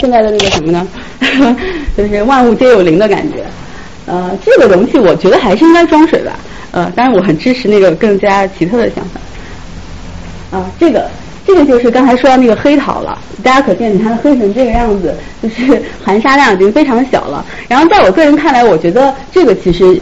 现在的那个什么呢？就是万物皆有灵的感觉。呃，这个容器我觉得还是应该装水吧。呃，当然我很支持那个更加奇特的想法。啊，这个这个就是刚才说到那个黑陶了。大家可见，你看黑成这个样子，就是含沙量已经非常小了。然后在我个人看来，我觉得这个其实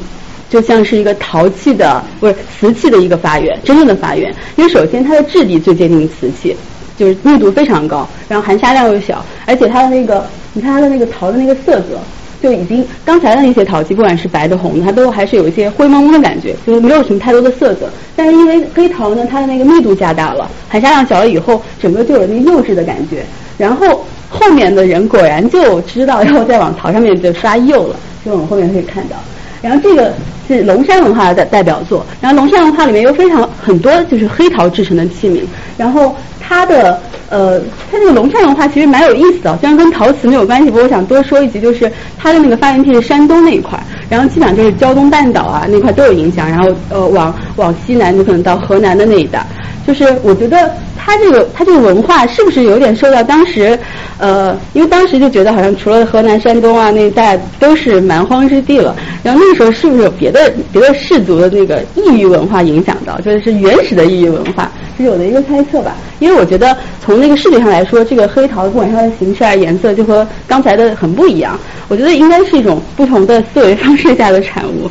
就像是一个陶器的，不是瓷器的一个发源，真正的发源。因为首先它的质地最接近瓷器。就是密度非常高，然后含沙量又小，而且它的那个，你看它的那个陶的那个色泽，就已经刚才的那些陶器，不管是白的红的，它都还是有一些灰蒙蒙的感觉，就是没有什么太多的色泽。但是因为黑陶呢，它的那个密度加大了，含沙量小了以后，整个就有那个釉质的感觉。然后后面的人果然就知道要再往陶上面就刷釉了，就我们后面可以看到。然后这个是龙山文化的代表作，然后龙山文化里面有非常很多就是黑陶制成的器皿，然后它的呃，它这个龙山文化其实蛮有意思的，虽然跟陶瓷没有关系，不过我想多说一句，就是它的那个发源地是山东那一块，然后基本上就是胶东半岛啊那块都有影响，然后呃往往西南就可能到河南的那一带，就是我觉得。它这个它这个文化是不是有点受到当时，呃，因为当时就觉得好像除了河南、山东啊那一带都是蛮荒之地了，然后那个时候是不是有别的别的氏族的那个异域文化影响到，就是原始的异域文化，这是我的一个猜测吧。因为我觉得从那个视觉上来说，这个黑陶不管它的形式啊颜色，就和刚才的很不一样。我觉得应该是一种不同的思维方式下的产物。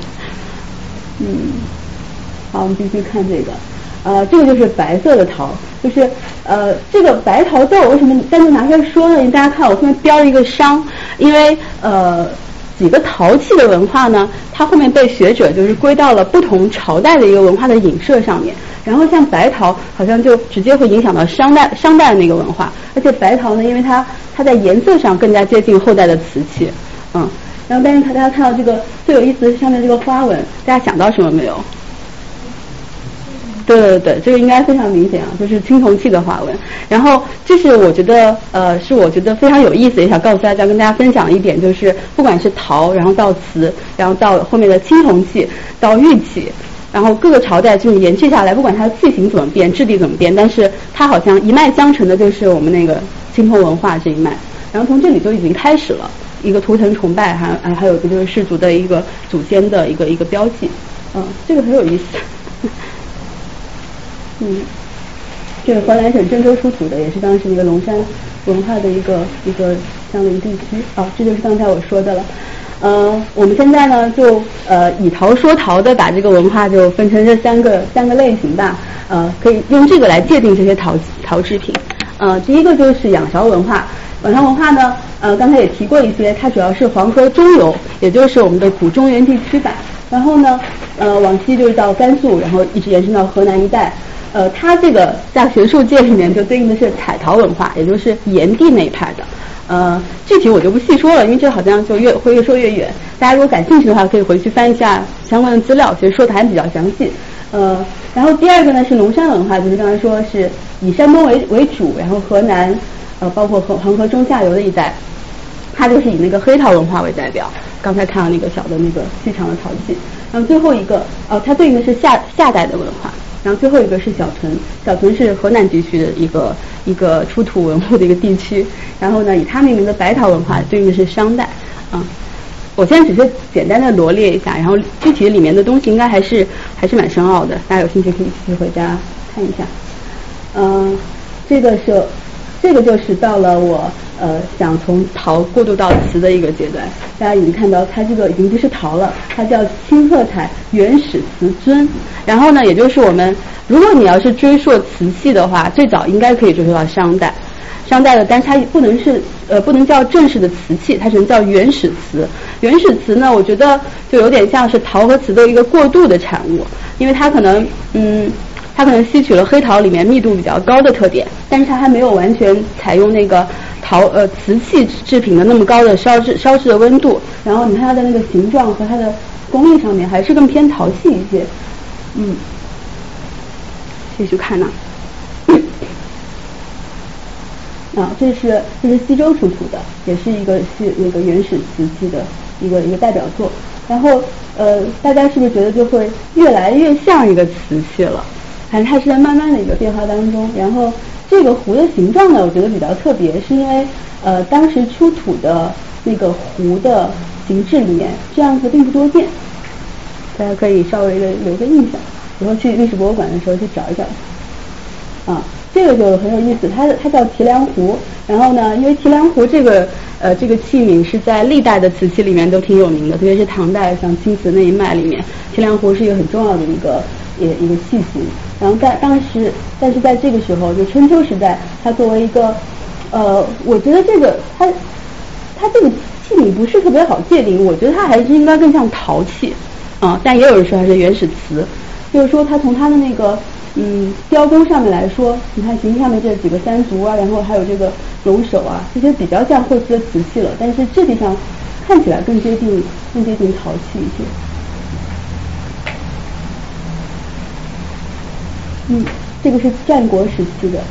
嗯，好，我们继续看这个。呃，这个就是白色的陶，就是呃，这个白陶豆为什么单独拿出来说呢？因为大家看我后面标了一个商，因为呃几个陶器的文化呢，它后面被学者就是归到了不同朝代的一个文化的影射上面。然后像白陶好像就直接会影响到商代商代的那个文化，而且白陶呢，因为它它在颜色上更加接近后代的瓷器，嗯，然后但是大家看到这个最有意思的是上面这个花纹，大家想到什么没有？对对对，这个应该非常明显啊，就是青铜器的花纹。然后这是我觉得呃，是我觉得非常有意思，也想告诉大家，跟大家分享一点，就是不管是陶，然后到瓷，然后到后面的青铜器，到玉器，然后各个朝代就是延续下来，不管它的器型怎么变，质地怎么变，但是它好像一脉相承的，就是我们那个青铜文化这一脉。然后从这里就已经开始了一个图腾崇拜，还还还有一个就是氏族的一个祖先的一个一个标记。嗯，这个很有意思。嗯，这是河南省郑州出土的，也是当时一个龙山文化的一个一个相邻地区。啊，这就是刚才我说的了。呃，我们现在呢就呃以陶说陶的，把这个文化就分成这三个三个类型吧。呃，可以用这个来界定这些陶陶制品。呃，第一个就是仰韶文化。仰韶文化呢，呃，刚才也提过一些，它主要是黄河中游，也就是我们的古中原地区吧。然后呢，呃，往西就是到甘肃，然后一直延伸到河南一带。呃，它这个在学术界里面就对应的是彩陶文化，也就是炎帝那一派的。呃，具体我就不细说了，因为这好像就越会越说越远。大家如果感兴趣的话，可以回去翻一下相关的资料，其实说的还比较详细。呃，然后第二个呢是龙山文化，就是刚才说是以山东为为主，然后河南呃包括河黄河中下游的一带，它就是以那个黑陶文化为代表。刚才看到那个小的那个细长的陶器，然后最后一个呃，它对应的是夏夏代的文化。然后最后一个是小屯，小屯是河南地区的一个一个出土文物的一个地区。然后呢，以它命名的白陶文化对应的是商代。啊，我现在只是简单的罗列一下，然后具体里面的东西应该还是还是蛮深奥的，大家有兴趣可以去回家看一下。嗯，这个是。这个就是到了我呃想从陶过渡到瓷的一个阶段，大家已经看到它这个已经不是陶了，它叫青褐彩原始瓷尊。然后呢，也就是我们如果你要是追溯瓷器的话，最早应该可以追溯到商代，商代的，但是它不能是呃不能叫正式的瓷器，它只能叫原始瓷。原始瓷呢，我觉得就有点像是陶和瓷的一个过渡的产物，因为它可能嗯。它可能吸取了黑陶里面密度比较高的特点，但是它还没有完全采用那个陶呃瓷器制品的那么高的烧制烧制的温度。然后你看它的那个形状和它的工艺上面还是更偏陶器一些。嗯，继续看呢。啊，这是这是西周出土的，也是一个是那个原始瓷器的一个一个代表作。然后呃，大家是不是觉得就会越来越像一个瓷器了？反正它是在慢慢的一个变化当中。然后这个壶的形状呢，我觉得比较特别，是因为呃当时出土的那个壶的形制里面，这样子并不多见。大家可以稍微的留个印象，以后去历史博物馆的时候去找一找。啊，这个就很有意思，它它叫提梁壶。然后呢，因为提梁壶这个呃这个器皿是在历代的瓷器里面都挺有名的，特别是唐代像青瓷那一脉里面，提梁壶是一个很重要的一个一一个器型。然后在当时，但是在这个时候，就春秋时代，它作为一个呃，我觉得这个它它这个器皿不是特别好界定，我觉得它还是应该更像陶器。啊，但也有人说它是原始瓷，就是说它从它的那个嗯雕工上面来说，你看形上面这几个三足啊，然后还有这个龙首啊，这些比较像后期的瓷器了，但是质地上看起来更接近更接近陶器一些。嗯，这个是战国时期的，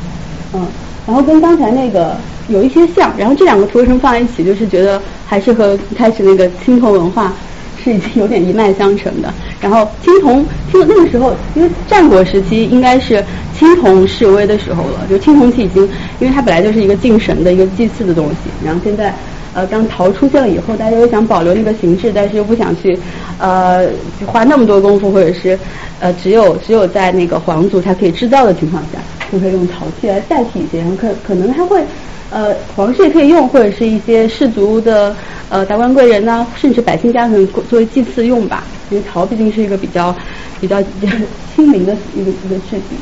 嗯，然后跟刚才那个有一些像，然后这两个图为什么放在一起，就是觉得还是和开始那个青铜文化。是 已经有点一脉相承的。然后青铜，青铜那个时候，因为战国时期应该是青铜式微的时候了，就青铜器已经，因为它本来就是一个敬神的一个祭祀的东西。然后现在，呃，当陶出现了以后，大家又想保留那个形式，但是又不想去，呃，花那么多功夫，或者是，呃，只有只有在那个皇族才可以制造的情况下，就可以用陶器来代替一些，然后可可能还会。呃，皇室也可以用，或者是一些氏族的呃达官贵人呐，甚至百姓家可能作为祭祀用吧。因为陶毕竟是一个比较比较 亲民的一个一个制品。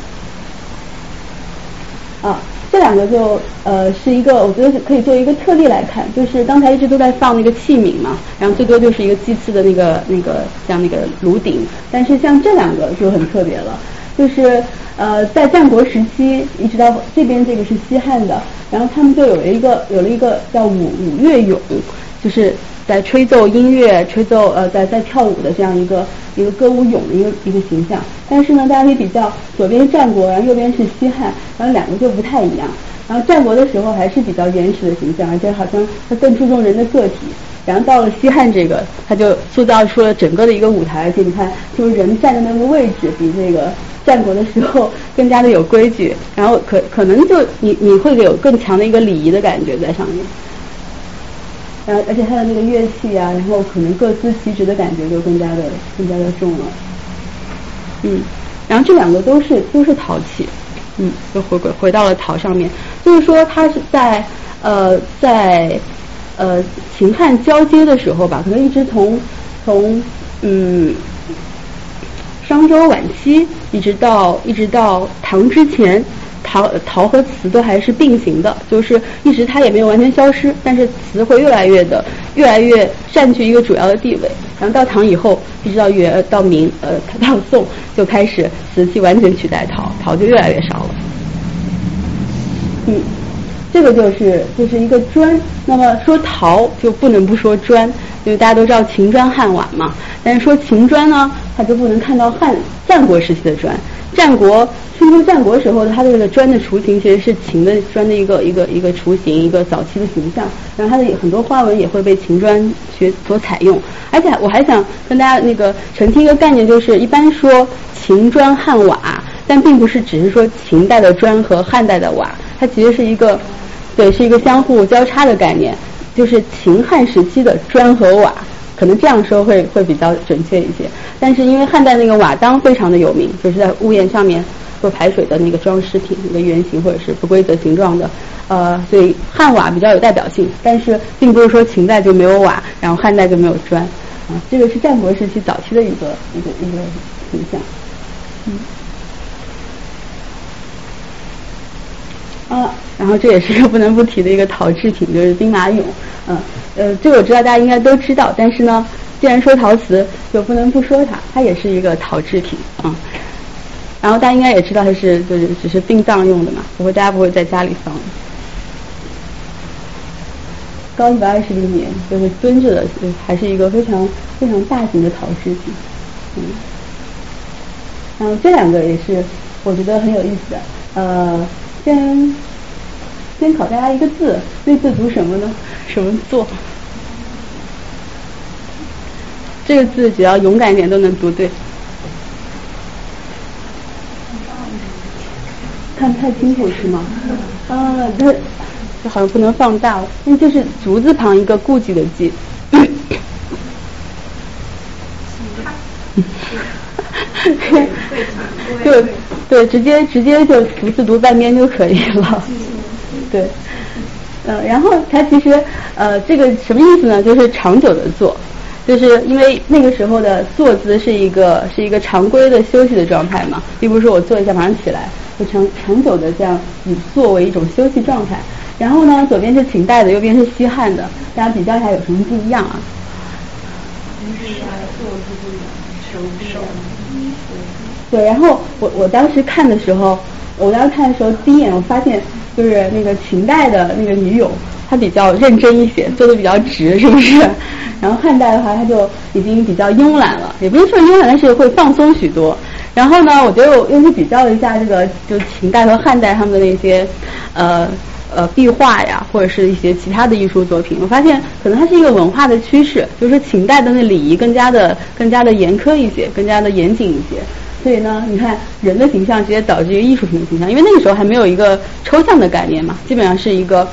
啊，这两个就呃是一个，我觉得可以做一个特例来看，就是刚才一直都在放那个器皿嘛，然后最多就是一个祭祀的那个那个像那个炉鼎，但是像这两个就很特别了，就是。呃，在战国时期，一直到这边这个是西汉的，然后他们就有了一个有了一个叫五五岳俑，就是在吹奏音乐、吹奏呃在在跳舞的这样一个一个歌舞俑的一个一个形象。但是呢，大家可以比较，左边是战国，然后右边是西汉，然后两个就不太一样。然后战国的时候还是比较原始的形象，而且好像它更注重人的个体。然后到了西汉这个，它就塑造出了整个的一个舞台，而且你看，就是人站的那个位置比这个。战国的时候 更加的有规矩，然后可可能就你你会有更强的一个礼仪的感觉在上面，然后而且他的那个乐器啊，然后可能各司其职的感觉就更加的更加的重了，嗯，然后这两个都是都是陶器，嗯，又回归回到了陶上面，就是说它是在呃在呃秦汉交接的时候吧，可能一直从从嗯。商周晚期一直到一直到唐之前，陶陶和瓷都还是并行的，就是一直它也没有完全消失，但是瓷会越来越的越来越占据一个主要的地位。然后到唐以后，一直到元到明呃到宋就开始瓷器完全取代陶，陶就越来越少了。嗯，这个就是就是一个砖。那么说陶就不能不说砖，因为大家都知道秦砖汉瓦嘛。但是说秦砖呢？它就不能看到汉战国时期的砖，战国春秋战国时候它的这个砖的雏形其实是秦的砖的一个一个一个雏形，一个早期的形象。然后它的很多花纹也会被秦砖学所采用。而且我还想跟大家那个澄清一个概念，就是一般说秦砖汉瓦，但并不是只是说秦代的砖和汉代的瓦，它其实是一个对是一个相互交叉的概念，就是秦汉时期的砖和瓦。可能这样说会会比较准确一些，但是因为汉代那个瓦当非常的有名，就是在屋檐上面做排水的那个装饰品，一个圆形或者是不规则形状的，呃，所以汉瓦比较有代表性。但是并不是说秦代就没有瓦，然后汉代就没有砖，啊，这个是战国时期早期的一个一个一个形象，嗯。然后这也是一个不能不提的一个陶制品，就是兵马俑。嗯，呃，这个我知道大家应该都知道，但是呢，既然说陶瓷，就不能不说它，它也是一个陶制品啊。然后大家应该也知道它是就是只是殡葬用的嘛，不会大家不会在家里放。高一百二十厘米，就是蹲着的，还是一个非常非常大型的陶制品。嗯，然后这两个也是我觉得很有意思的，呃。先先考大家一个字，那字读什么呢？什么做？这个字只要勇敢一点都能读对。看不太清楚是吗？啊，这这好像不能放大了，那就是竹字旁一个顾忌的忌。就 对，直接直接就独自读半边就可以了。对，呃，然后它其实呃这个什么意思呢？就是长久的坐，就是因为那个时候的坐姿是一个是一个常规的休息的状态嘛，并不是说我坐一下马上起来，就长长久的这样以坐为一种休息状态。然后呢，左边是秦代的，右边是西汉的，大家比较一下有什么不一样啊？对，然后我我当时看的时候，我当时看的时候，第一眼我发现就是那个秦代的那个女友，她比较认真一些，坐的比较直，是不是？然后汉代的话，她就已经比较慵懒了，也不是说慵懒，但是会放松许多。然后呢，我觉得我又去比较了一下这个，就秦代和汉代他们的那些，呃。呃，壁画呀，或者是一些其他的艺术作品，我发现可能它是一个文化的趋势，就是秦代的那礼仪更加的、更加的严苛一些，更加的严谨一些。所以呢，你看人的形象直接导致于艺术品的形象，因为那个时候还没有一个抽象的概念嘛，基本上是一个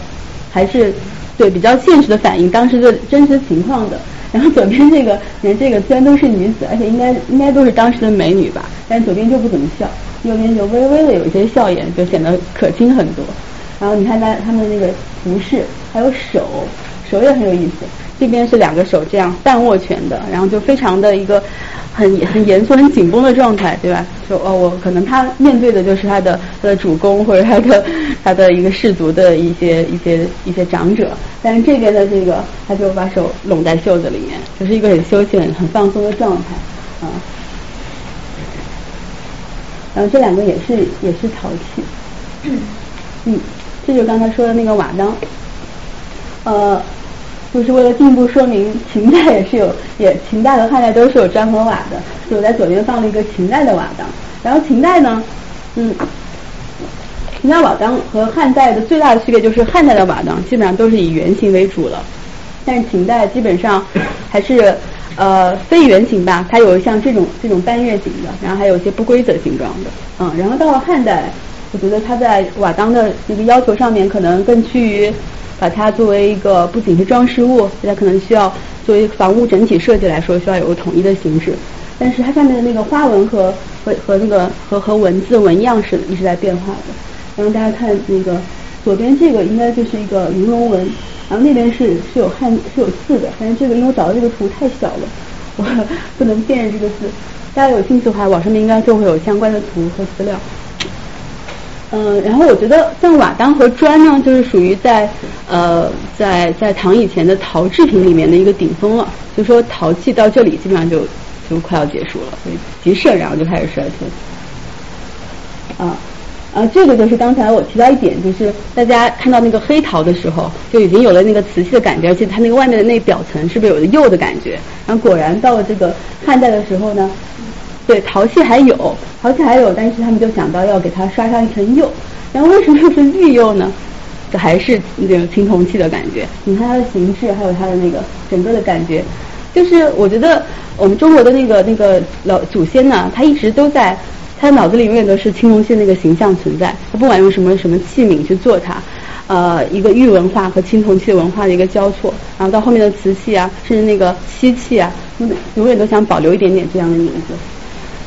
还是对比较现实的反映当时的真实情况的。然后左边这个，你看这个虽然都是女子，而且应该应该都是当时的美女吧，但左边就不怎么笑，右边就微微的有一些笑颜，就显得可亲很多。然后你看他他们那个服饰，还有手，手也很有意思。这边是两个手这样半握拳的，然后就非常的一个很很严肃、很紧绷的状态，对吧？就哦，我可能他面对的就是他的他的主公或者他的 他的一个氏族的一些一些一些长者，但是这边的这个他就把手拢在袖子里面，就是一个很休闲、很放松的状态啊。然后这两个也是也是陶器，嗯。这就是刚才说的那个瓦当，呃，就是为了进一步说明秦代也是有，也秦代和汉代都是有砖和瓦的，所以我在左边放了一个秦代的瓦当。然后秦代呢，嗯，秦代瓦当和汉代的最大的区别就是汉代的瓦当基本上都是以圆形为主了，但是秦代基本上还是呃非圆形吧，它有像这种这种半月形的，然后还有一些不规则形状的，嗯，然后到了汉代。我觉得它在瓦当的那个要求上面，可能更趋于把它作为一个不仅是装饰物，它可能需要作为房屋整体设计来说，需要有个统一的形式。但是它下面的那个花纹和和和那个和和文字纹样是一直在变化的。然后大家看那个左边这个应该就是一个云龙纹，然后那边是是有汉是有字的，但是这个因为我找的这个图太小了，我 不能辨认这个字。大家有兴趣的话，网上面应该就会有相关的图和资料。嗯，然后我觉得像瓦当和砖呢，就是属于在呃在在唐以前的陶制品里面的一个顶峰了。就说陶器到这里基本上就就快要结束了，所以极盛，然后就开始衰退。啊啊，这个就是刚才我提到一点，就是大家看到那个黑陶的时候，就已经有了那个瓷器的感觉，而且它那个外面的那表层是不是有釉的感觉？然后果然到了这个汉代的时候呢。对，陶器还有，陶器还有，但是他们就想到要给它刷上一层釉，然后为什么又是绿釉呢？这还是那种青铜器的感觉。你看它的形制，还有它的那个整个的感觉，就是我觉得我们中国的那个那个老祖先呢，他一直都在，他脑子里永远都是青铜器那个形象存在。他不管用什么什么器皿去做它，呃，一个玉文化和青铜器文化的一个交错，然后到后面的瓷器啊，甚至那个漆器啊，永远都想保留一点点这样的影子。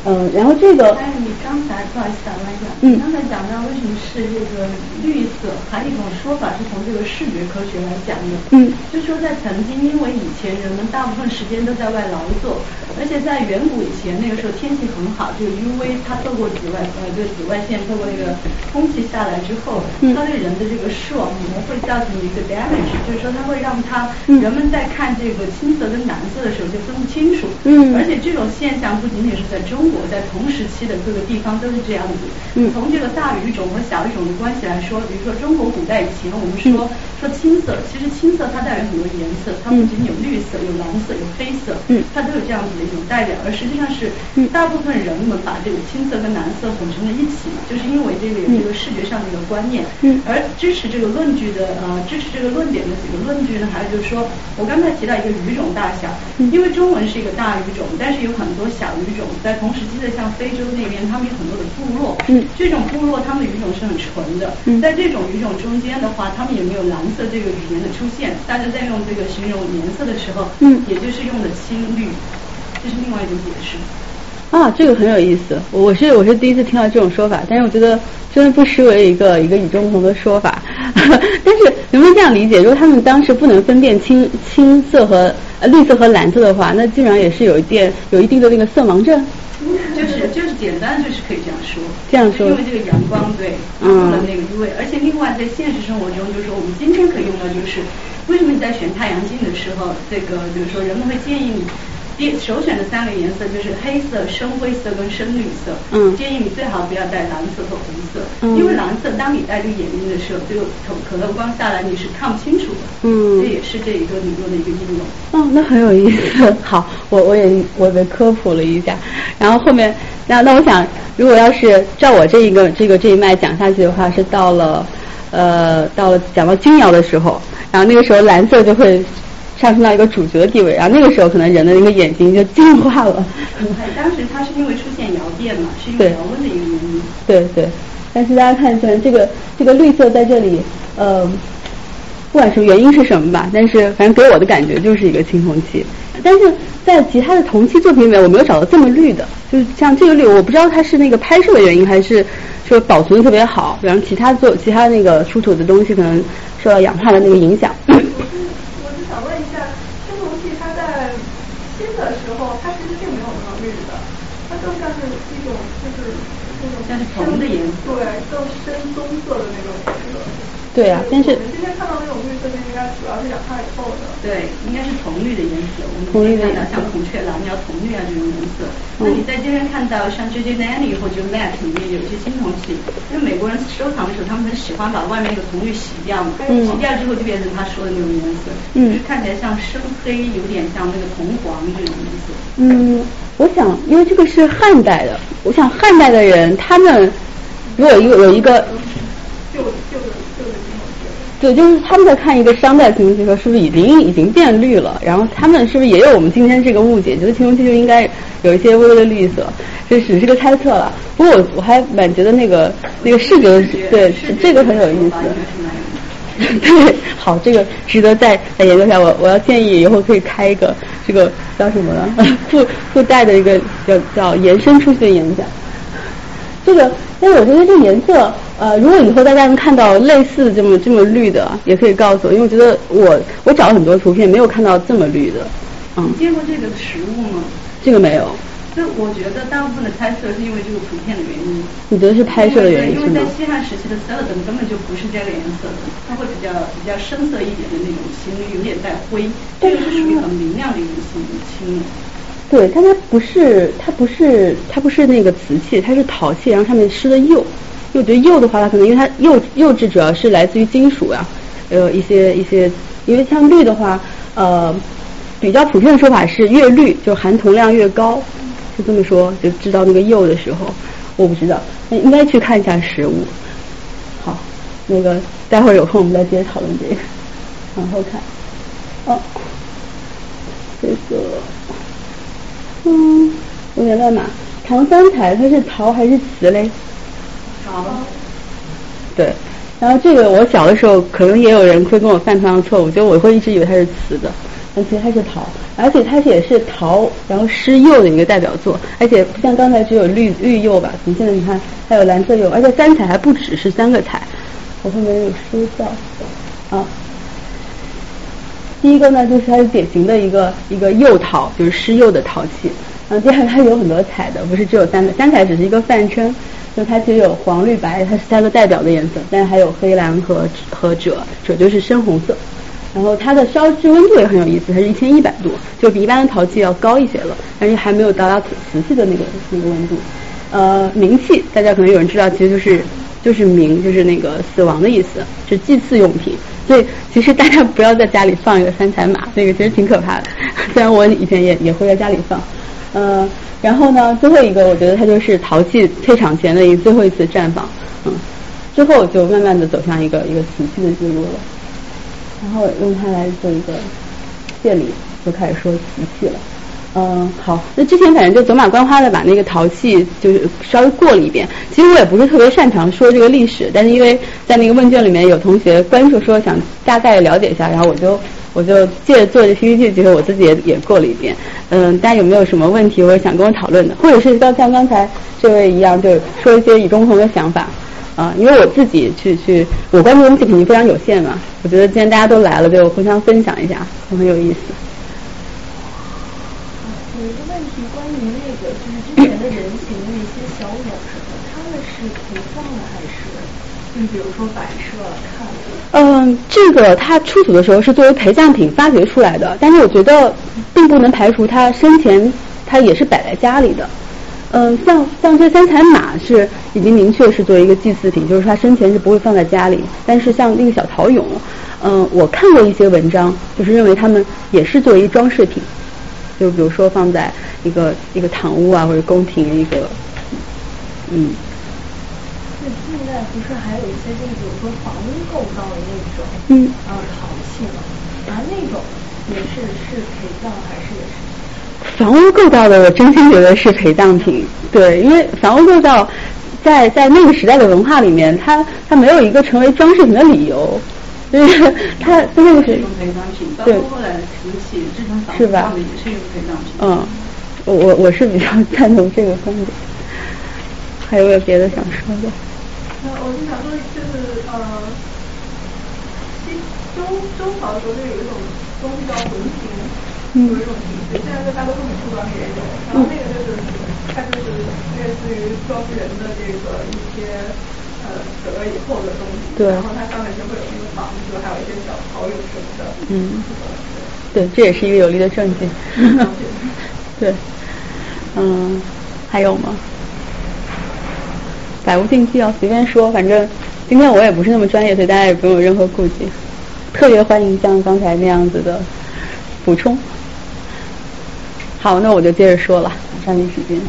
嗯，然后这个，但是，你刚才不好意思打断一下，嗯，刚才讲到为什么是这个绿色，还有一种说法是从这个视觉科学来讲的，嗯，就说在曾经，因为以前人们大部分时间都在外劳作，而且在远古以前那个时候天气很好，这个 UV 它透过紫外呃，就紫外线透过那个空气下来之后，它对人的这个视网膜会造成一个 damage，就是说它会让它人们在看这个青色跟蓝色的时候就分不清楚，嗯，而且这种现象不仅仅是在中。我在同时期的各个地方都是这样子。嗯从这个大语种和小语种的关系来说，比如说中国古代以前，我们说说说青色，其实青色它带有很多颜色，它不仅有绿色、有蓝色、有黑色，嗯，它都有这样子的一种代表。而实际上是，大部分人们把这个青色跟蓝色混成了一起，就是因为这个有这个视觉上的一个观念。嗯，而支持这个论据的呃，支持这个论点的几个论据呢，还有就是说我刚才提到一个语种大小，因为中文是一个大语种，但是有很多小语种，在同时像非洲那边，他们有很多的部落，嗯，这种部落他们的语种是很纯的，嗯，在这种语种中间的话，他们也没有蓝色这个语言的出现？大家在用这个形容颜色的时候，嗯，也就是用的青绿，这是另外一种解释。啊，这个很有意思，我是我是第一次听到这种说法，但是我觉得真的不失为一个一个与众不同的说法。但是能不能这样理解？如果他们当时不能分辨青青色和呃绿色和蓝色的话，那基本上也是有一点有一定的那个色盲症。就是就是简单就是可以这样说，这样说，因为这个阳光对，嗯，了那个因为而且另外在现实生活中，就是说我们今天可以用到，就是为什么你在选太阳镜的时候，这个就是说人们会建议你。第首选的三个颜色就是黑色、深灰色跟深绿色。嗯。建议你最好不要戴蓝色和红色。嗯。因为蓝色，当你戴这个眼镜的时候，这个可可能光下来你是看不清楚的。嗯。这也是这一个理论的一个应用。哦，那很有意思。好，我我也我被科普了一下。然后后面，那那我想，如果要是照我这一个这个这一脉讲下去的话，是到了呃到了讲到金爻的时候，然后那个时候蓝色就会。上升到一个主角的地位，然后那个时候可能人的那个眼睛就进化了。当时它是因为出现窑变嘛，是因为窑温的一个原因。对对，但是大家看，这个这个绿色在这里，呃，不管是原因是什么吧，但是反正给我的感觉就是一个青铜器。但是在其他的同期作品里面，我没有找到这么绿的，就是像这个绿，我不知道它是那个拍摄的原因，还是说保存特别好，然后其他做其他那个出土的东西可能受到氧化的那个影响。红的颜色，对，更深棕色的那种颜色。对啊，但是我们今天看到那种绿色，应该主要是氧化以后的。对，应该是铜绿的颜色。我们铜绿的像孔雀蓝鸟、铜绿啊这种颜色。那你在今天看到像 J J Danny 或者 M A T 里面有一些青铜器，因为美国人收藏的时候，他们很喜欢把外面那个铜绿洗掉嘛，洗掉之后就变成他说的那种颜色，就是看起来像深黑，有点像那个铜黄这种颜色。嗯，我想，因为这个是汉代的，我想汉代的人他们如果有有一个。对，就是他们在看一个商代青铜器的时候，是不是已经已经变绿了？然后他们是不是也有我们今天这个误解，觉得青铜器就应该有一些微微的绿色？这只是个猜测了。不过我我还蛮觉得那个那个视觉，对，这个很有意思。对，好，这个值得再再研究一下。我我要建议以后可以开一个这个叫什么呢？附附带的一个叫叫延伸出去的演讲。这个，但是我觉得这颜色，呃，如果以后大家能看到类似这么这么绿的，也可以告诉我，因为我觉得我我找了很多图片，没有看到这么绿的。嗯。你见过这个实物吗？这个没有。那我觉得大部分的猜测是因为这个图片的原因。你觉得是拍摄的原因因为在西汉时期的 celadon 根本就不是这个颜色的，它会比较比较深色一点的那种青绿，有点带灰，这个是属于很明亮的一种青青。对，但它不是，它不是，它不是那个瓷器，它是陶器，然后上面施的釉。我觉得釉的话，它可能因为它釉釉质主要是来自于金属呀，呃，一些一些，因为像绿的话，呃，比较普遍的说法是越绿就含铜量越高，就这么说，就知道那个釉的时候，我不知道，那应该去看一下实物。好，那个待会儿有空我们再接着讨论这个，往后看，哦，这个。嗯，有点乱码。唐三彩它是陶还是瓷嘞？陶。对，然后这个我小的时候可能也有人会跟我犯同样的错误，就我会一直以为它是瓷的，但其实它是陶，而且它也是陶，然后施釉的一个代表作，而且不像刚才只有绿绿釉吧？你现在你看还有蓝色釉，而且三彩还不只是三个彩，我后面有书照啊。第一个呢，就是它是典型的一个一个釉陶，就是施釉的陶器。然后第二，它有很多彩的，不是只有三个，三彩只是一个泛称，就它其实有黄、绿、白，它是三个代表的颜色，但是还有黑蓝和和赭，赭就是深红色。然后它的烧制温度也很有意思，它是一千一百度，就比一般的陶器要高一些了，但是还没有达到瓷器的那个那个温度。呃，名器大家可能有人知道，其实就是就是冥，就是那个死亡的意思，是祭祀用品。所以其实大家不要在家里放一个三彩马，那个其实挺可怕的。虽然我以前也也会在家里放，嗯，然后呢，最后一个我觉得它就是陶器退场前的一最后一次绽放，嗯，之后就慢慢的走向一个一个瓷器的记录了，然后用它来做一个谢礼，就开始说瓷器了。嗯，好，那之前反正就走马观花的把那个陶器就是稍微过了一遍。其实我也不是特别擅长说这个历史，但是因为在那个问卷里面有同学关注说想大概了解一下，然后我就我就借着做这 PPT 的机会，我自己也也过了一遍。嗯，大家有没有什么问题或者想跟我讨论的，或者是像像刚才这位一样，就是说一些与众不同的想法啊？因为我自己去去我关注的东西肯定非常有限嘛，我觉得既然大家都来了，就互相分享一下，很有意思。关于那个就是之前人形的那些小偶什么，他们是陪葬的还是？就比如说摆设看。嗯，这个它出土的时候是作为陪葬品发掘出来的，但是我觉得并不能排除它生前它也是摆在家里的。嗯，像像这三彩马是已经明确是作为一个祭祀品，就是它生前是不会放在家里。但是像那个小陶俑，嗯，我看过一些文章，就是认为他们也是作为装饰品。就比如说放在一个一个堂屋啊，或者宫廷一个，嗯。那现在不是还有一些，就是比如说房屋构造的那种，嗯，啊，陶器吗？啊，那种也是是陪葬还是也是？房屋构造的，我真心觉得是陪葬品。对，因为房屋构造在在那个时代的文化里面，它它没有一个成为装饰品的理由。就是它，那个是陪葬品，对，后来瓷器制成房子的也是一个陪葬品。嗯，我我我是比较 赞同这个观点。还有没有别的想说的？那我就想说，就是呃，西周周朝的时候就有一种东西叫浑形，有一种形式，现在在大多数美术馆里也有。然后那个就是，它就是类似于装人的这个一些。呃，死了以后的东西，对，然后它上面就会有那个房子，还有一些小草友什么的。嗯，对，这也是一个有力的证据。对，嗯，还有吗？百无禁忌啊，随便说，反正今天我也不是那么专业，所以大家也不用有任何顾忌。特别欢迎像刚才那样子的补充。好，那我就接着说了，抓紧时间。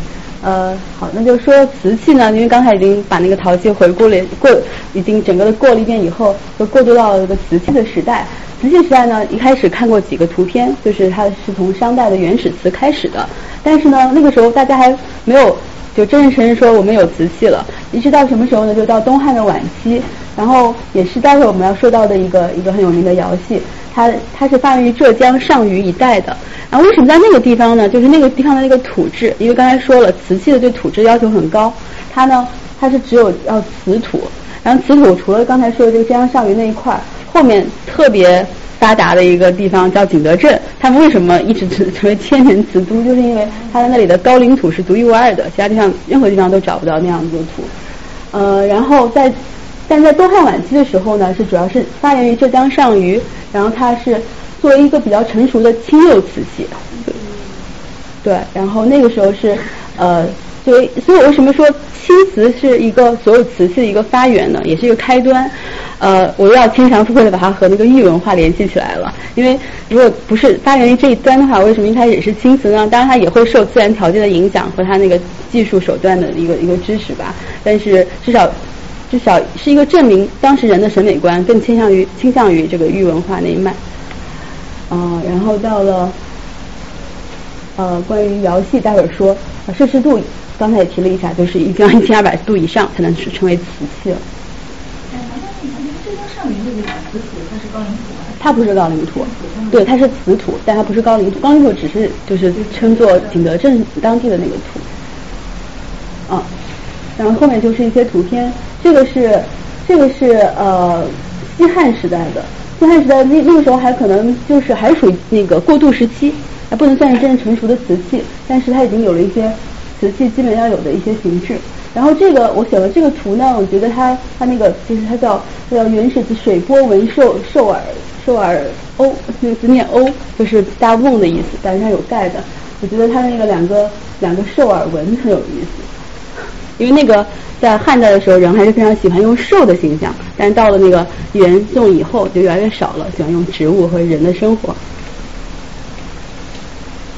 呃，好，那就说瓷器呢，因为刚才已经把那个陶器回顾了过，已经整个的过了一遍以后，就过渡到了一个瓷器的时代。瓷器时代呢，一开始看过几个图片，就是它是从商代的原始瓷开始的，但是呢，那个时候大家还没有就真正承认说我们有瓷器了，一直到什么时候呢？就到东汉的晚期，然后也是待会我们要说到的一个一个很有名的窑系。它它是发源于浙江上虞一带的，然后为什么在那个地方呢？就是那个地方的那个土质，因为刚才说了，瓷器的对土质要求很高，它呢它是只有要瓷土，然后瓷土除了刚才说的这个浙江上虞那一块，后面特别发达的一个地方叫景德镇，他们为什么一直成为千年瓷都？就是因为它的那里的高岭土是独一无二的，其他地方任何地方都找不到那样子的土，呃，然后在。但在东汉晚期的时候呢，是主要是发源于浙江上虞，然后它是作为一个比较成熟的青釉瓷器，对，然后那个时候是呃作为，所以我为什么说青瓷是一个所有瓷器的一个发源呢？也是一个开端，呃，我又要牵强附会的把它和那个玉文化联系起来了，因为如果不是发源于这一端的话，为什么一开始是青瓷呢？当然它也会受自然条件的影响和它那个技术手段的一个一个支持吧，但是至少。至少是一个证明，当时人的审美观更倾向于倾向于这个玉文化那一脉。啊，然后到了呃，关于窑系，待会儿说摄氏度，刚才也提了一下，就是一定要一千二百度以上才能是称为瓷器了。哎，麻烦问一下，浙江上虞这个瓷土，它是高岭土吗？它不是高岭土，对，它是瓷土，但它不是高岭土，高岭土只是就是称作景德镇当地的那个土。然后后面就是一些图片，这个是这个是呃西汉时代的，西汉时代那那个时候还可能就是还属于那个过渡时期，还不能算是真正成熟的瓷器，但是它已经有了一些瓷器基本要有的一些形制。然后这个我选了这个图呢，我觉得它它那个就是它叫它叫原始词水波纹兽兽耳兽耳鸥，那个字念鸥，就是大瓮的意思，但是它有盖的。我觉得它那个两个两个兽耳纹很有意思。因为那个在汉代的时候，人还是非常喜欢用兽的形象，但到了那个元宋以后，就越来越少了，喜欢用植物和人的生活。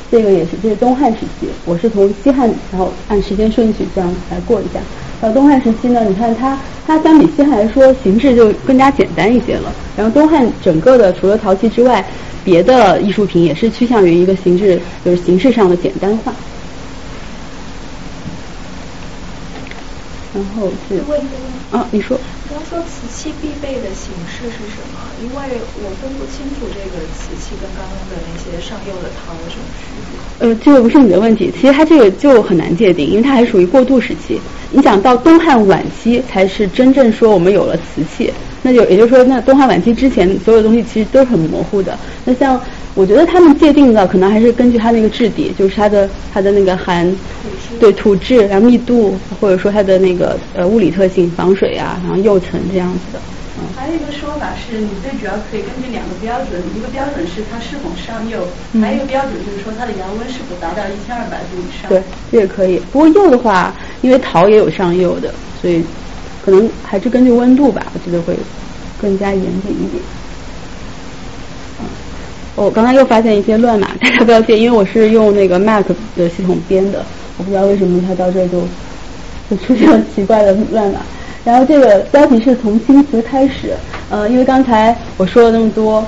这个也是，这是东汉时期，我是从西汉，然后按时间顺序这样来过一下。到东汉时期呢，你看它，它相比西汉来说，形制就更加简单一些了。然后东汉整个的除了陶器之外，别的艺术品也是趋向于一个形制，就是形式上的简单化。然后是啊，你说。刚刚说瓷器必备的形式是什么？因为我分不清楚这个瓷器跟刚刚的那些上釉的陶有什么区别。呃，这个不是你的问题，其实它这个就很难界定，因为它还属于过渡时期。你想到东汉晚期才是真正说我们有了瓷器，那就也就是说，那东汉晚期之前所有东西其实都是很模糊的。那像我觉得他们界定的可能还是根据它那个质地，就是它的它的那个含对土质，然后密度，或者说它的那个呃物理特性，防水啊，然后釉层这样子的。还有一个说法是，你最主要可以根据两个标准，一个标准是它是否上釉，还有一个标准就是说它的窑温是否达到一千二百度以上。对，这也可以。不过釉的话，因为陶也有上釉的，所以可能还是根据温度吧，我觉得会更加严谨一点。我刚才又发现一些乱码，大家不要介意，因为我是用那个 Mac 的系统编的，我不知道为什么它到这就就出现了奇怪的乱码。然后这个标题是从青瓷开始，呃，因为刚才我说了那么多，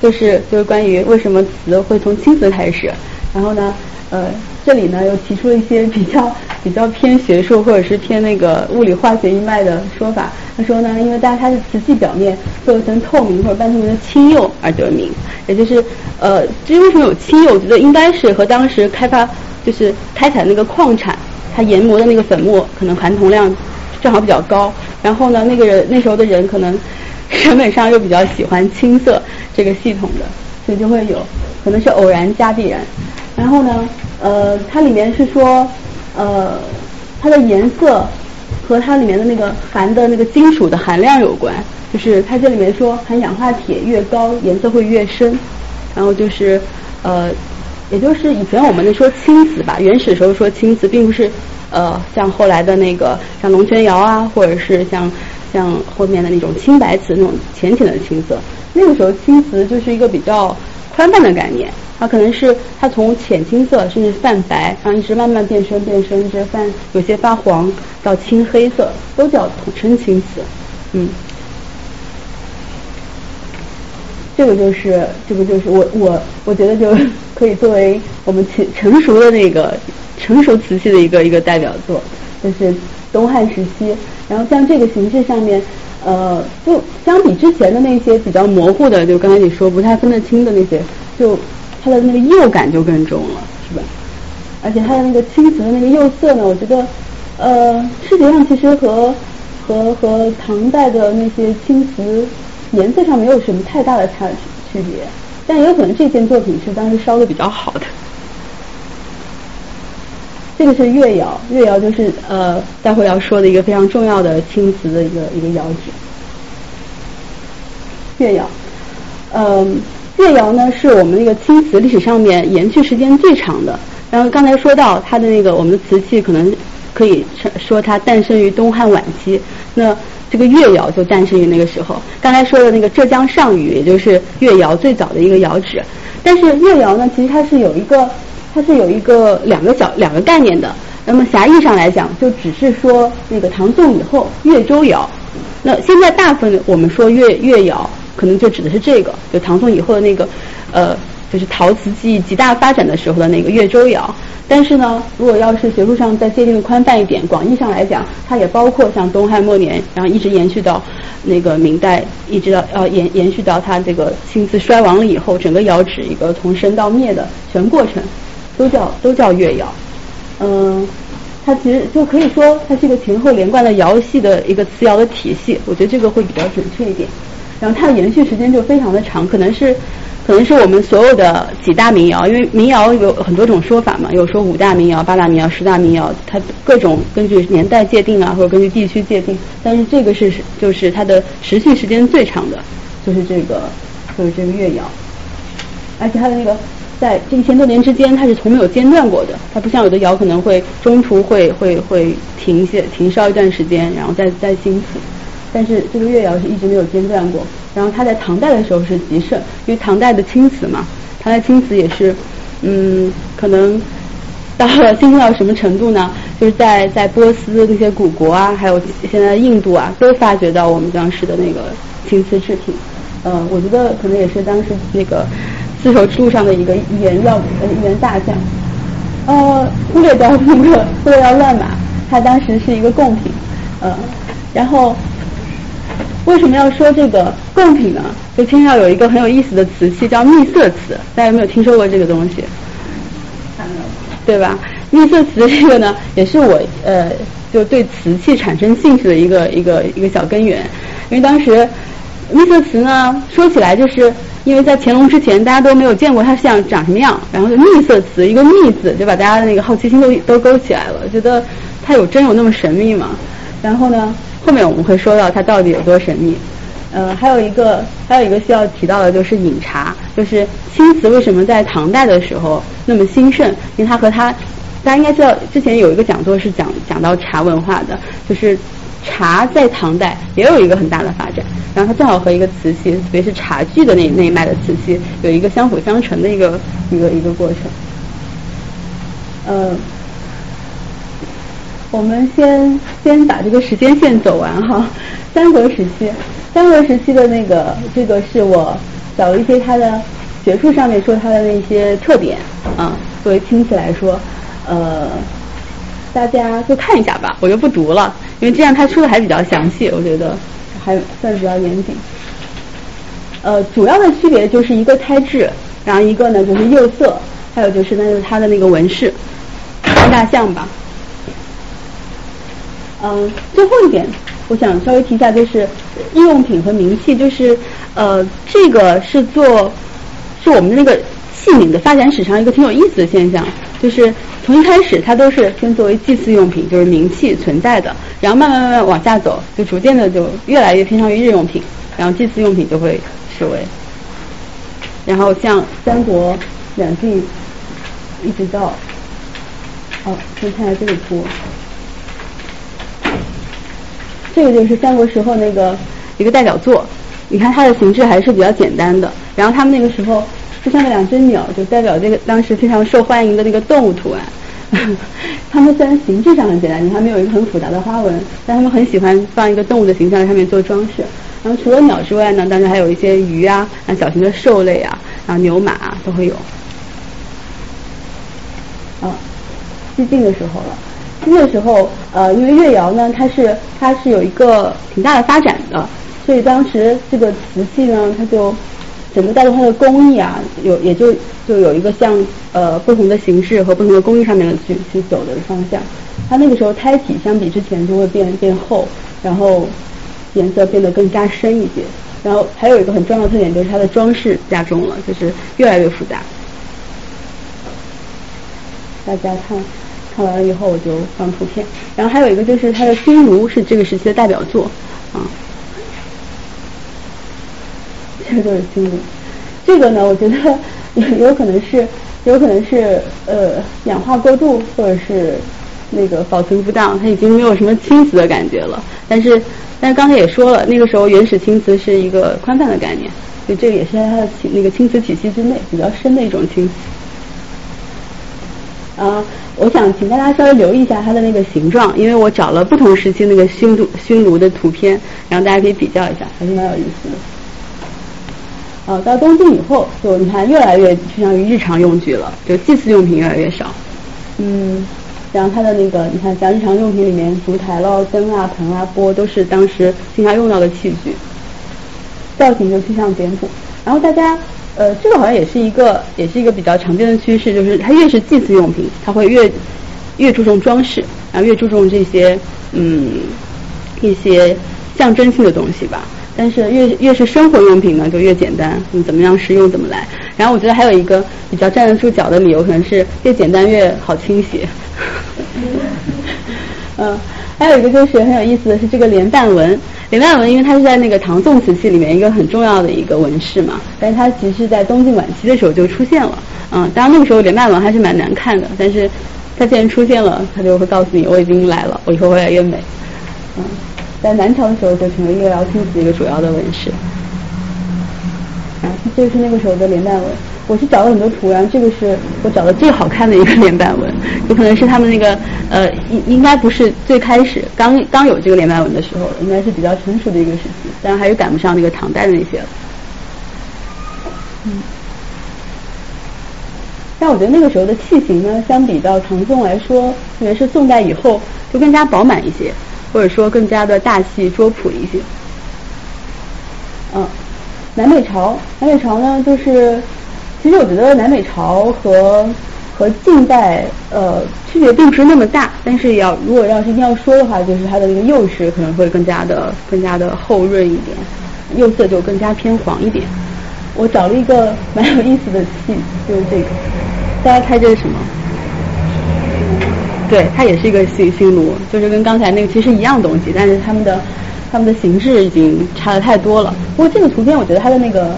就是就是关于为什么词会从青瓷开始，然后呢，呃，这里呢又提出了一些比较比较偏学术或者是偏那个物理化学一脉的说法。他说呢，因为大家它的瓷器表面会有层透明或者半透明的青釉而得名，也就是呃，至于为什么有青釉，我觉得应该是和当时开发就是开采那个矿产，它研磨的那个粉末可能含铜量正好比较高，然后呢，那个人那时候的人可能审美上又比较喜欢青色这个系统的，所以就会有可能是偶然加必然。然后呢，呃，它里面是说，呃，它的颜色。和它里面的那个含的那个金属的含量有关，就是它这里面说含氧化铁越高，颜色会越深。然后就是呃，也就是以前我们说青瓷吧，原始时候说青瓷，并不是呃像后来的那个像龙泉窑啊，或者是像像后面的那种青白瓷那种浅浅的青色。那个时候青瓷就是一个比较宽泛的概念。它可能是它从浅青色甚至泛白，然后一直慢慢变深变深，一直泛有些发黄到青黑色，都叫统称青瓷。嗯，这个就是这个就是我我我觉得就 可以作为我们成成熟的那个成熟瓷器的一个一个代表作，就是东汉时期。然后像这个形式上面，呃，就相比之前的那些比较模糊的，就刚才你说不太分得清的那些，就。它的那个釉感就更重了，是吧？而且它的那个青瓷的那个釉色呢，我觉得，呃，视觉上其实和和和唐代的那些青瓷颜色上没有什么太大的差区别，但也有可能这件作品是当时烧的比较好的。这个是越窑，越窑就是呃，待会要说的一个非常重要的青瓷的一个一个窑址。越窑，嗯。越窑呢是我们那个青瓷历史上面延续时间最长的。然后刚才说到它的那个我们的瓷器，可能可以说它诞生于东汉晚期。那这个越窑就诞生于那个时候。刚才说的那个浙江上虞，也就是越窑最早的一个窑址。但是越窑呢，其实它是有一个，它是有一个两个小两个概念的。那么狭义上来讲，就只是说那个唐宋以后越州窑。那现在大部分我们说越越窑。可能就指的是这个，就唐宋以后的那个，呃，就是陶瓷技艺极大发展的时候的那个越州窑。但是呢，如果要是学术上再界定的宽泛一点，广义上来讲，它也包括像东汉末年，然后一直延续到那个明代，一直到呃延延续到它这个青瓷衰亡了以后，整个窑址一个从生到灭的全过程，都叫都叫越窑。嗯，它其实就可以说它是一个前后连贯的窑系的一个瓷窑的体系。我觉得这个会比较准确一点。然后它的延续时间就非常的长，可能是，可能是我们所有的几大民窑，因为民窑有很多种说法嘛，有说五大民窑、八大民窑、十大民窑，它各种根据年代界定啊，或者根据地区界定，但是这个是就是它的持续时间最长的，就是这个就是这个越窑，而且它的那个在这一千多年之间，它是从没有间断过的。它不像有的窑可能会中途会会会停歇停烧一段时间，然后再再兴起。但是这个越窑是一直没有间断过。然后它在唐代的时候是极盛，因为唐代的青瓷嘛，唐代青瓷也是，嗯，可能到了兴盛到什么程度呢？就是在在波斯那些古国啊，还有现在印度啊，都发掘到我们当时的那个青瓷制品。呃，我觉得可能也是当时那个丝绸之路上的一个一员要一员大将。呃，忽略掉那个忽略掉乱马，它当时是一个贡品。呃，然后为什么要说这个贡品呢？就清朝有一个很有意思的瓷器叫秘色瓷，大家有没有听说过这个东西？对吧？秘色瓷这个呢，也是我呃就对瓷器产生兴趣的一个一个一个小根源，因为当时秘色瓷呢说起来就是因为在乾隆之前大家都没有见过它像长什么样，然后就秘色瓷一个秘字就把大家的那个好奇心都都勾起来了，觉得它有真有那么神秘吗？然后呢后面我们会说到它到底有多神秘。呃，还有一个还有一个需要提到的就是饮茶，就是青瓷为什么在唐代的时候那么兴盛？因为它和它。大家应该知道，之前有一个讲座是讲讲到茶文化的，就是茶在唐代也有一个很大的发展，然后它正好和一个瓷器，特别是茶具的那那一脉的瓷器，有一个相辅相成的一个一个一个过程。呃，我们先先把这个时间线走完哈。三国时期，三国时期的那个这个是我找了一些它的学术上面说它的那些特点啊，作为听起来说。呃，大家就看一下吧，我就不读了，因为这样他说的还比较详细，我觉得还算比较严谨。呃，主要的区别就是一个胎质，然后一个呢就是釉色，还有就是那就是它的那个纹饰，看大象吧。嗯，最后一点，我想稍微提一下，就是日用品和名器，就是呃，这个是做是我们那个器皿的发展史上一个挺有意思的现象。就是从一开始，它都是先作为祭祀用品，就是名器存在的，然后慢慢慢慢往下走，就逐渐的就越来越偏向于日用品，然后祭祀用品就会视为。然后像三国两晋，一直到，哦，先看下这个图，这个就是三国时候那个一个代表作，你看它的形制还是比较简单的，然后他们那个时候。就像那两只鸟，就代表这个当时非常受欢迎的那个动物图案。他们虽然形制上很简单，你还没有一个很复杂的花纹，但他们很喜欢放一个动物的形象在上面做装饰。然后除了鸟之外呢，当然还有一些鱼啊，啊小型的兽类啊，然后牛马啊都会有。啊，西晋的时候了，那时候，呃，因为越窑呢，它是它是有一个挺大的发展的，所以当时这个瓷器呢，它就。整个带动它的工艺啊，有也就就有一个像呃不同的形式和不同的工艺上面的去去走的方向。它那个时候胎体相比之前就会变变厚，然后颜色变得更加深一些。然后还有一个很重要的特点就是它的装饰加重了，就是越来越复杂。大家看看完了以后我就放图片。然后还有一个就是它的熏炉是这个时期的代表作啊。这就是心理，这个呢，我觉得有有可能是，有可能是呃氧化过度，或者是那个保存不当，它已经没有什么青瓷的感觉了。但是，但是刚才也说了，那个时候原始青瓷是一个宽泛的概念，所以这个也是在它的那个青瓷体系之内比较深的一种青瓷。啊，我想请大家稍微留意一下它的那个形状，因为我找了不同时期那个熏炉熏炉的图片，然后大家可以比较一下，还是蛮有意思的。啊，到东晋以后，就你看越来越趋向于日常用具了，就祭祀用品越来越少。嗯，然后它的那个，你看像日常用品里面，烛台了、灯啊、盆啊、钵都是当时经常用到的器具，造型就趋向简朴。然后大家，呃，这个好像也是一个，也是一个比较常见的趋势，就是它越是祭祀用品，它会越越注重装饰，然后越注重这些嗯一些象征性的东西吧。但是越越是生活用品呢，就越简单，你怎么样实用怎么来。然后我觉得还有一个比较站得住脚的理由，可能是越简单越好清洗。嗯，还有一个就是很有意思的是这个连瓣纹，连瓣纹因为它是在那个唐宋瓷器里面一个很重要的一个纹饰嘛，但是它其实在东晋晚期的时候就出现了，嗯，当然那个时候连瓣纹还是蛮难看的，但是它既然出现了，它就会告诉你我已经来了，我以后会越来越美，嗯，在南朝的时候就成为乐瑶青瓷一个主要的纹饰，啊，这就是那个时候的连瓣纹。我是找了很多图，然后这个是我找的最好看的一个连瓣纹，有可能是他们那个呃应应该不是最开始刚刚有这个连瓣纹的时候，应该是比较成熟的一个时期，当然还是赶不上那个唐代的那些了。嗯，但我觉得那个时候的器型呢，相比到唐宋来说，特别是宋代以后，就更加饱满一些，或者说更加的大气拙朴一些。嗯，南北朝，南北朝呢就是。其实我觉得南北朝和和近代呃区别并不是那么大，但是要如果要是一定要说的话，就是它的那个釉质可能会更加的更加的厚润一点，釉色就更加偏黄一点。我找了一个蛮有意思的器，就是这个，大家猜这是什么？对，它也是一个新新炉，就是跟刚才那个其实一样东西，但是它们的它们的形式已经差的太多了。不过这个图片我觉得它的那个